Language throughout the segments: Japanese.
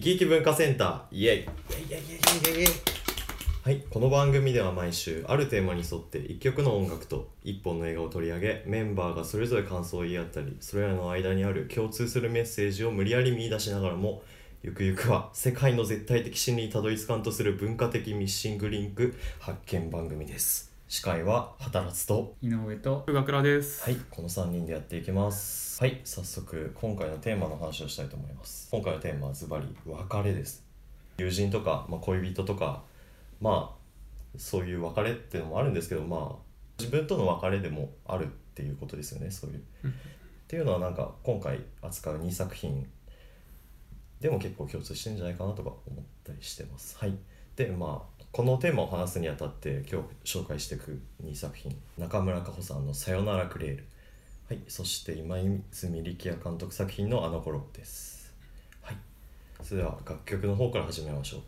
生き生き文化センターイエイ。イエイイエイイエイイエイイエイはいこの番組では毎週あるテーマに沿って一曲の音楽と一本の映画を取り上げメンバーがそれぞれ感想を言い合ったりそれらの間にある共通するメッセージを無理やり見出しながらもゆくゆくは世界の絶対的真理にたどり着かんとする文化的ミッシングリンク発見番組です司会は働つと井上と福倉です。はい、この3人でやっていきます。はい、早速今回のテーマの話をしたいと思います。今回のテーマはズバリ別れです。友人とか、まあ、恋人とか、まあそういう別れっていうのもあるんですけど、まあ自分との別れでもあるっていうことですよね、そういう。っていうのはなんか今回扱う2作品でも結構共通してるんじゃないかなとか思ったりしてます。はい。でまあこのテーマを話すにあたって今日紹介していく2作品中村佳穂さんの「さよならクレール」はいそして今泉力也監督作品の「あの頃」です。はい。それでは楽曲の方から始めましょう。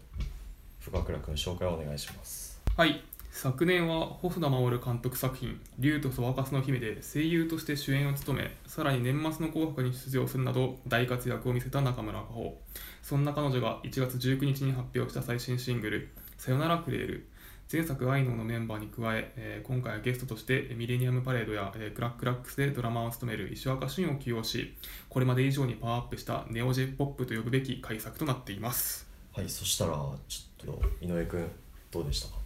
深倉君紹介をお願いします。はい。昨年は細田守監督作品「竜とそばかすの姫」で声優として主演を務めさらに年末の「紅白」に出場するなど大活躍を見せた中村佳穂。そんな彼女が1月19日に発表した最新シングル「さよならクレール」前作「アイノー」のメンバーに加ええー今回はゲストとしてミレニアムパレードや、えークラックラックスでドラマを務める石若俊を起用しこれまで以上にパワーアップしたネオジェポップと呼ぶべき改作となっています。はいそしたらちょっと井上君どうでしたか？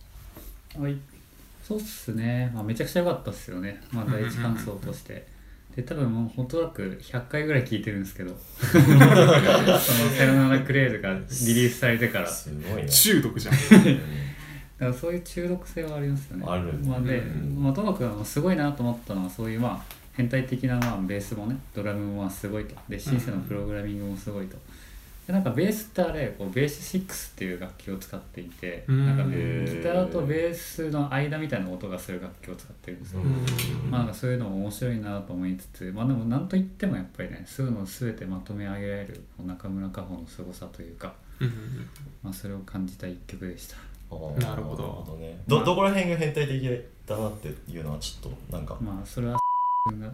はいそうっすね、まあ、めちゃくちゃ良かったっすよね、まあ、第一感想として。で多分もう本当なく100回ぐらい聞いてるんですけど。その「さよならクレール」がリリースされてから。だかすごいね。中毒じゃん。らそういう中毒性はありますよね。あるまあ、で、うんまあ、ともかくすごいなと思ったのはそういうまあ変態的なまあベースもね。ドラムもまあすごいと。でシンセのプログラミングもすごいとでなんかベースってあれこうベース6っていう楽器を使っていてうん。なんかへーギターとベースの間みたいな音がする楽器を使ってるんですよ、うん。まあなんかそういうのも面白いなと思いつつまあでもなんといってもやっぱりねそういうのを全てまとめ上げられる中村佳穂の凄さというか、まあ、それを感じた一曲でした。なるほどね。どどこら辺が変態的だなっていうのはちょっとなんか。まあそれは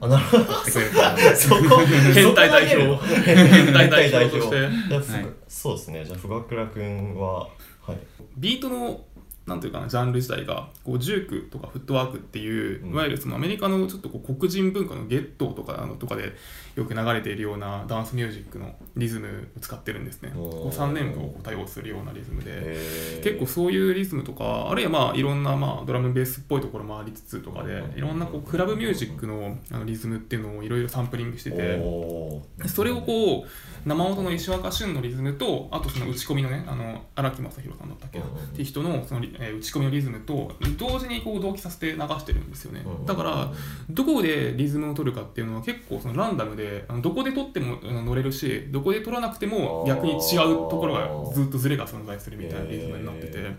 あなるほど。そこ。変態代表。変態代表として。そうですね。じゃあ深倉君ははい。ビートのなんていうかなジャンル自体がこうジュークとかフットワークっていう、うん。いわゆるそのアメリカのちょっとこう黒人文化のゲットーとかあのとかでよく流れているようなダンスミュージックのリズムを使ってるんですね。こう3連符をこう多用するようなリズムで。えー。結構そういうリズムとかあるいはまあいろんなまあドラムベースっぽいところもありつつとかでいろんなこうクラブミュージックのあのリズムっていうのをいろいろサンプリングしててそれをこう生音の石若俊のリズムとあとその打ち込みのねあの荒木正弘さんだったっけな、っていう人のその、えー打ち込みのリズムと同時にこう同期させて流してるんですよね、だからどこでリズムを取るかっていうのは結構そのランダムであのどこで取っても乗れるしどこで取らなくても逆に違うところがずっとズレが存在するみたいなリズムになってて。へ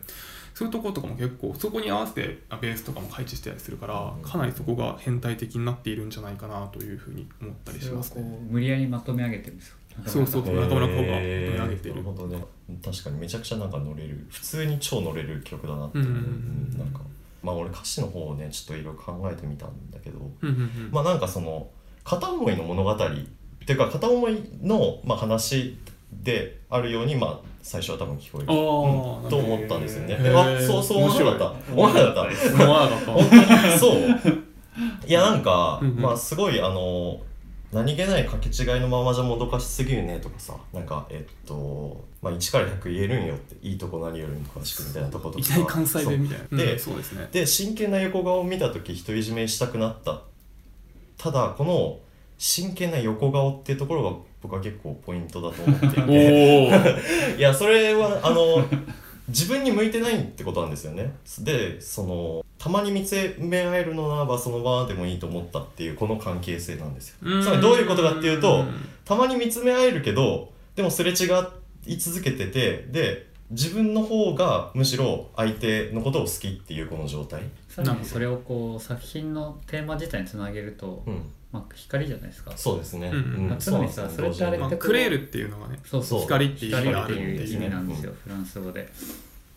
そういうところとかも結構そこに合わせてあベースとかも配置してたりするからうんかなりそこが変態的になっているんじゃないかなというふうに思ったりしますね。う無理やりまとめ上げてるんですよそうそう中村佳穂中村佳穂がげてる。確かにめちゃくちゃなんか乗れる。普通に超乗れる曲だなって、うんうんうんうん。なんかまあ俺歌詞の方をねちょっといろいろ考えてみたんだけど、うんうんうんまあなんかその片思いの物語っていうか片思いの、まあ、話であるようにまあ最初は多分聞こえる。うん。と思ったんですよね。あそうそう思わなかった。思わなかった。思わなかった。そう。いやなんか、うんうん。まあすごいあの何気ない掛け違いのままじゃもどかしすぎるねとかさなんかえっと、まあ、1から100言えるんよっていいとこ何よりも詳しくみたいなとことかいきなり関西弁みたいな。でうんそうですね。で真剣な横顔を見た時独り占めしたくなったただこの真剣な横顔っていうところが僕は結構ポイントだと思っていて。いやそれはあの自分に向いてないってことなんですよね。でそのたまに見つめ合えるのならばその場でもいいと思ったっていうこの関係性なんですよ。つまりどういうことかっていうとたまに見つめ合えるけどでもすれ違い続けててで自分の方がむしろ相手のことを好きっていうこの状態。さらにそれをこう作品のテーマ自体につなげると、うんまあ、光じゃないですか。そうですね、うんまあつまりさそれってあれまあクレールっていうのがね、そうそう。光っていう意味なんですよ、フランス語で。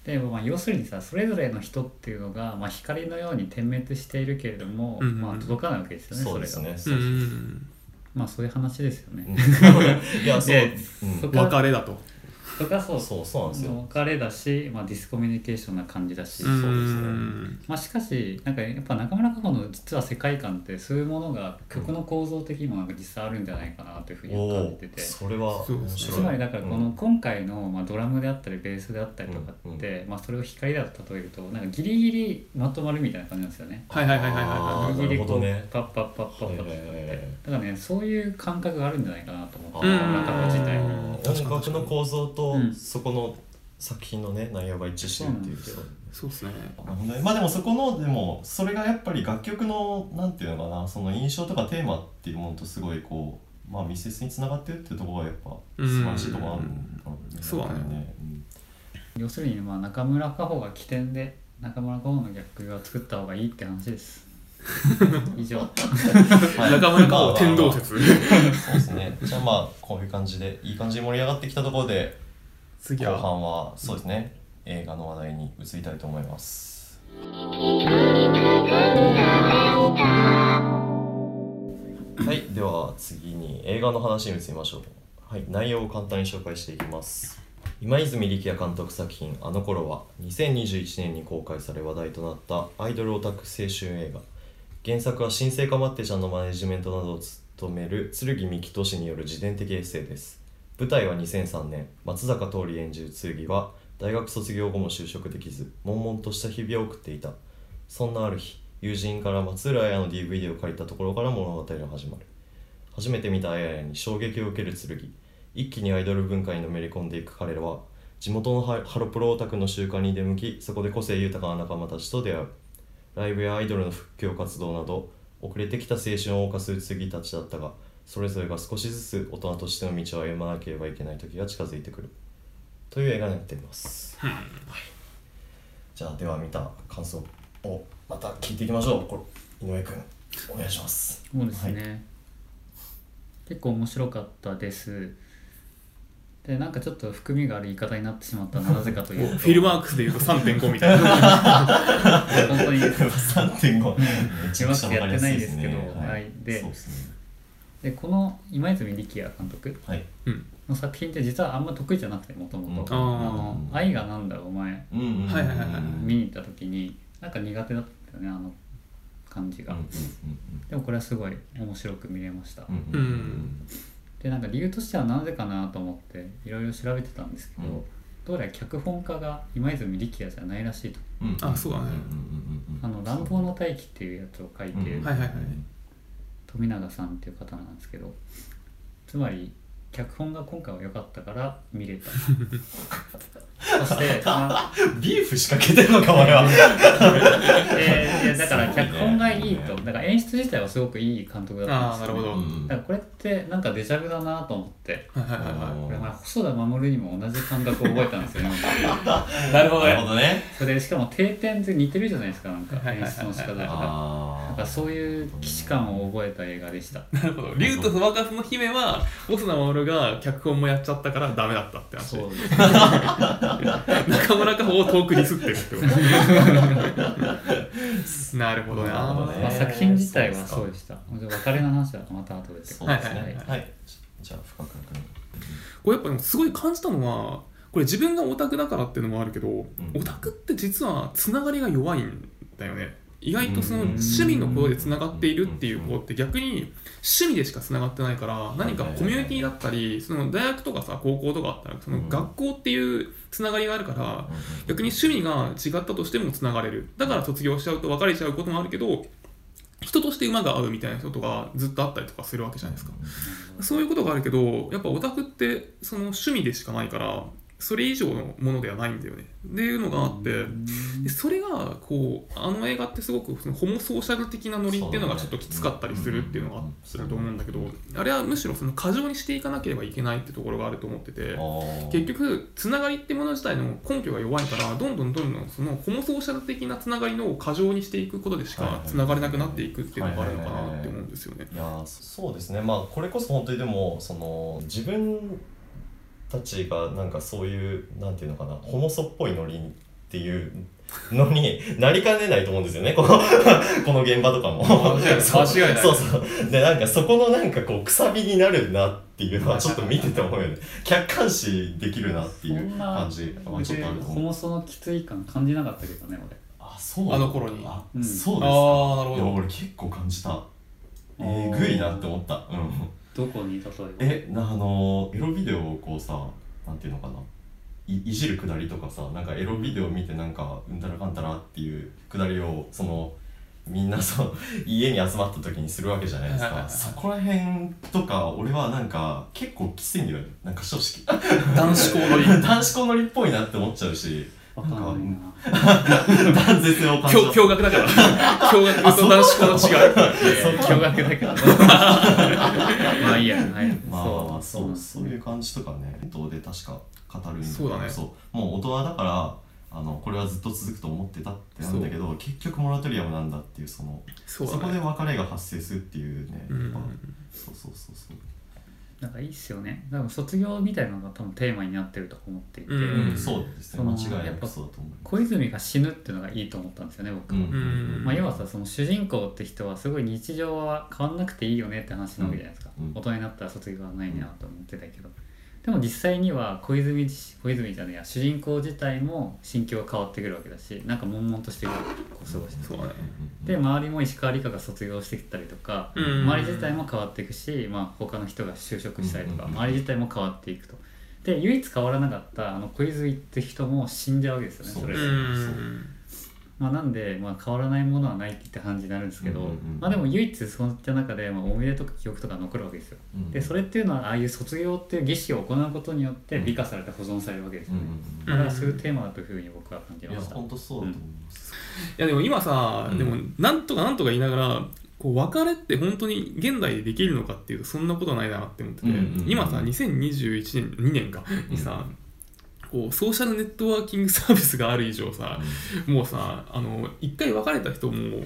でもまあ要するにさそれぞれの人っていうのが、まあ、光のように点滅しているけれども、うんうんまあ、届かないわけですよねそれが。そううですん。まあそういう話ですよね。いやそう、でうん。別れだと。とかそうそうそうなんですよ。別れだし、まあ、ディスコミュニケーションな感じだし、うん。そうですね。まあ、しかしなんかやっぱ中村佳穂の実は世界観ってそういうものが曲の構造的にもなんか実際あるんじゃないかなというふうにお感じおてて。それはそう。ですね面白いつまりだからこのうん。今回のまあドラムであったりベースであったりとかって、まあ、それを光だと例えるとなんかギリギリまとまるみたいな感じなんですよね。はいはいはいはいあはーギリギリこうね。パッパッパッパッパッパッはいはいはいはい。だからねそういう感覚があるんじゃないかなと思ってうん。中村自体に。音楽の構造とうん。そこの作品のね内容が一致してるっていうそうなんですよいそうですねまあでもそこのでもそれがやっぱり楽曲のなんていうのかなその印象とかテーマっていうものとすごいこうまあ密接につながってるっていうところがやっぱ素晴らしいところあるんだろうね。そうだね。やっぱりね要するにまあ中村佳穂が起点で中村佳穂の逆が作った方がいいって話です。以上。うん中村佳穂天動説。そうですね。じゃあまあこういう感じでいい感じに盛り上がってきたところで後次は。半はそうですね。映画の話題に移りたいと思います。はいでは次に映画の話に移りましょう。はい内容を簡単に紹介していきます。今泉力也監督作品「あの頃は2021年に公開され話題となったアイドルオタク青春映画。原作は新生かまってちゃんのマネジメントなどを務める剣幹俊による自伝的エッセイです。舞台は2003年。松坂桃李演じる剣は大学卒業後も就職できず悶々とした日々を送っていた。そんなある日友人から松浦綾の DVD を借りたところから物語が始まる。初めて見た綾に衝撃を受ける剣。一気にアイドル文化にのめり込んでいく彼らは地元のハロプロオタクの集会に出向きそこで個性豊かな仲間たちと出会う。ライブやアイドルの復興活動など遅れてきた青春を謳歌する剣たちだったがそれぞれが少しずつ大人としての道を歩まなければいけない時が近づいてくる。という映画になっています、はい、じゃあでは見た感想をまた聞いていきましょう。これ井上君お願いします。そうですね、結構面白かったです。でなんかちょっと含みがある言い方になってしまったのは なぜかというと。フィルマークスでいうと3.5みたいな。本当に3.5めちゃくちゃわかりやすいですね。うまくやってないですけど。はい。でそうですねでこの今泉力也監督はい。の作品って実はあんま得意じゃなくてもともとうん。あの「愛がなんだお前。うんうんうんうん。はいはいはいはい」見に行った時になんか苦手だったよねあの感じが、うんでもこれはすごい面白く見れました、でなんか理由としてはなぜかなと思っていろいろ調べてたんですけど、うん。どうやら脚本家が今泉力也じゃないらしいと。あそうだね。あの「乱暴の大気」っていうやつを書いて富永さんっていう方なんですけどつまり脚本が今回は良かったから見れた。そして、ま あビーフ仕掛けてんのか俺は。えーいやだから脚本がいいとだから演出自体はすごくいい監督だったんでするほど。うん。だからこれってなんかデジャブだなと思って。はいはいはいはこれまあ細田守にも同じ感覚を覚えたんですよなるほどなるね。ほどねそれでしかも定点で似てるじゃないですかなんかはいはいはいはい。演出の仕方がなんあかそういう既視感を覚えた映画でした。なるほど。竜とそばかすの姫は細田守が脚本もやっちゃったからダメだったって話。中村佳穂を遠くディスってるってこと。なるほどな。まあ、作品自体はそうでした。別れの話はまた後でってそうですね。はい。はい。はいはいじゃあ深く君。これやっぱすごい感じたのはこれ自分がオタクだからっていうのもあるけど、ん。オタクって実はつながりが弱いんだよね意外とそのうん。趣味のことでつながっているっていう子って逆に趣味でしかつながってないから何かコミュニティだったりその大学とかさ高校とかあったらその学校っていうつながりがあるから逆に趣味が違ったとしてもつながれる。だから卒業しちゃうと別れちゃうこともあるけど人として馬が合うみたいな人とかずっとあったりとかするわけじゃないですか。そういうことがあるけどやっぱオタクってその趣味でしかないからそれ以上のものではないんだよね。っていうのがあってでそれがこうあの映画ってすごくそのホモソーシャル的なノリっていうのがちょっときつかったりするっていうのがあったと思うんだけどあれはむしろその過剰にしていかなければいけないってところがあると思ってて結局つながりってもの自体の根拠が弱いからどんどんどんどんそのホモソーシャル的なつながりの過剰にしていくことでしかつながれなくなっていくっていうのがあるのかなって思うんですよね。いやーそうですね。まあこれこそ本当にでもその自分たちがなんかそういうなんていうのかなホモソっぽいノリっていうのになりかねないと思うんですよねこの この現場とかも。間違いない。そうそうそうでなんかそこのなんかこうくさびになるなっていうのはちょっと見てて思うよね。客観視できるなっていう感じはちょっとあるとホ思う。モソのきつい感感じなかったけどね俺。あそう。あの頃に。あうん。そうですか。あーなるほど。いや俺結構感じた。えぐいなって思った。うんどこに例えば？えなあのエロビデオをこうさなんていうのかな？いいじるくだりとかさなんかエロビデオ見てなんかうんたらかんたらっていうくだりをそのみんなそう 家に集まった時にするわけじゃないですか。そこら辺とか俺はなんか結構きついんだよね。なんか正直。男子校のり。男子校乗りっぽいなって思っちゃうし断絶を感じ驚驚愕だから。驚愕と男子校の違い。いやいや驚愕だけどまあいいやはい。まあそう。そういう感じとかね伝統で確か語るんだけどそうだね。そう。もう大人だからあのこれはずっと続くと思ってたってなんだけど結局モラトリアムなんだっていうそのそこで別れが発生するっていうね、そうそうそうそうなんかいいっすよね。多分卒業みたいなのが多分テーマになってると思っていて、うん。うん、そうですね。その間違いっぱくそうだと思う小泉が死ぬっていうのがいいと思ったんですよね僕は、うん。うん。まあ、要はさその主人公って人はすごい日常は変わんなくていいよねって話なわけじゃないですか、うん。大人になったら卒業はないなと思ってたけど、でも実際には小泉自小泉じゃねえや主人公自体も心境が変わってくるわけだしなんか悶々としてくるこう過ごして。そうだね。で周りも石川理香が卒業してきたりとか、うん。周り自体も変わっていくし、まあ、他の人が就職したりとか、うん周り自体も変わっていくと。で唯一変わらなかったあの小泉って人も死んじゃうわけですよね。それで、うんまあ、なんで、まあ、変わらないものはないって感じになるんですけど、うんうんうん。まあ、でも唯一そういった中で、まあ、思い出とか記憶とか残るわけですよ。うんでそれっていうのはああいう卒業っていう儀式を行うことによって美化されて保存されるわけですよね、うんだからそういうテーマだというふうに僕は感じいやました。本当そうだと思います、いやでも今さ、うん。でもなんとかなんとか言いながらこう別れって本当に現代でできるのかっていうとそんなことはないなって思ってて、うんうんうん今さ2021年2年かにさ、こうソーシャルネットワーキングサービスがある以上さ、もうさあの一回別れた人も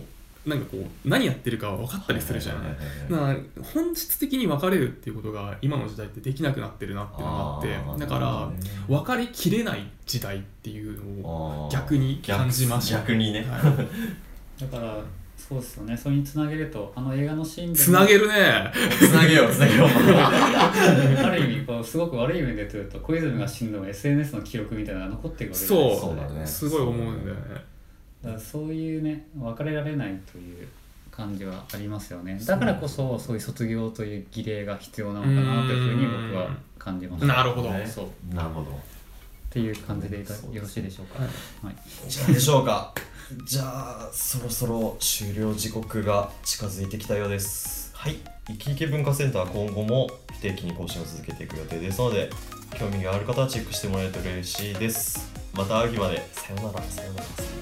なんかこう何やってるか分かったりするじゃん、はい本質的に別れるっていうことが今の時代ってできなくなってるなっていうのがあってだから別れきれない時代っていうのを逆に感じました。逆にね、はい。だからそうですよね。それにつなげるとあの映画のシーンでもつなげるね。つなげようつなげよう。ある意味こうすごく悪い面で言うと小泉が死んでも SNS の記録みたいなのが残ってるわけじゃないですか。そう。そうだね。すごい思うんだよね。だからそういうね別れられないという感じはありますよね。だからこそそういう卒業という儀礼が必要なのかなというふうに僕は感じましたなるほど。ね。そう。なるほどっていう感じでいたよろしいでしょうか。はい。じゃあでしょうか。じゃあそろそろ終了時刻が近づいてきたようです。はい。イケイケ文化センター今後も不定期に更新を続けていく予定ですので興味がある方はチェックしてもらえると嬉しいです。また会う日まで。さようならさようなら。さようなら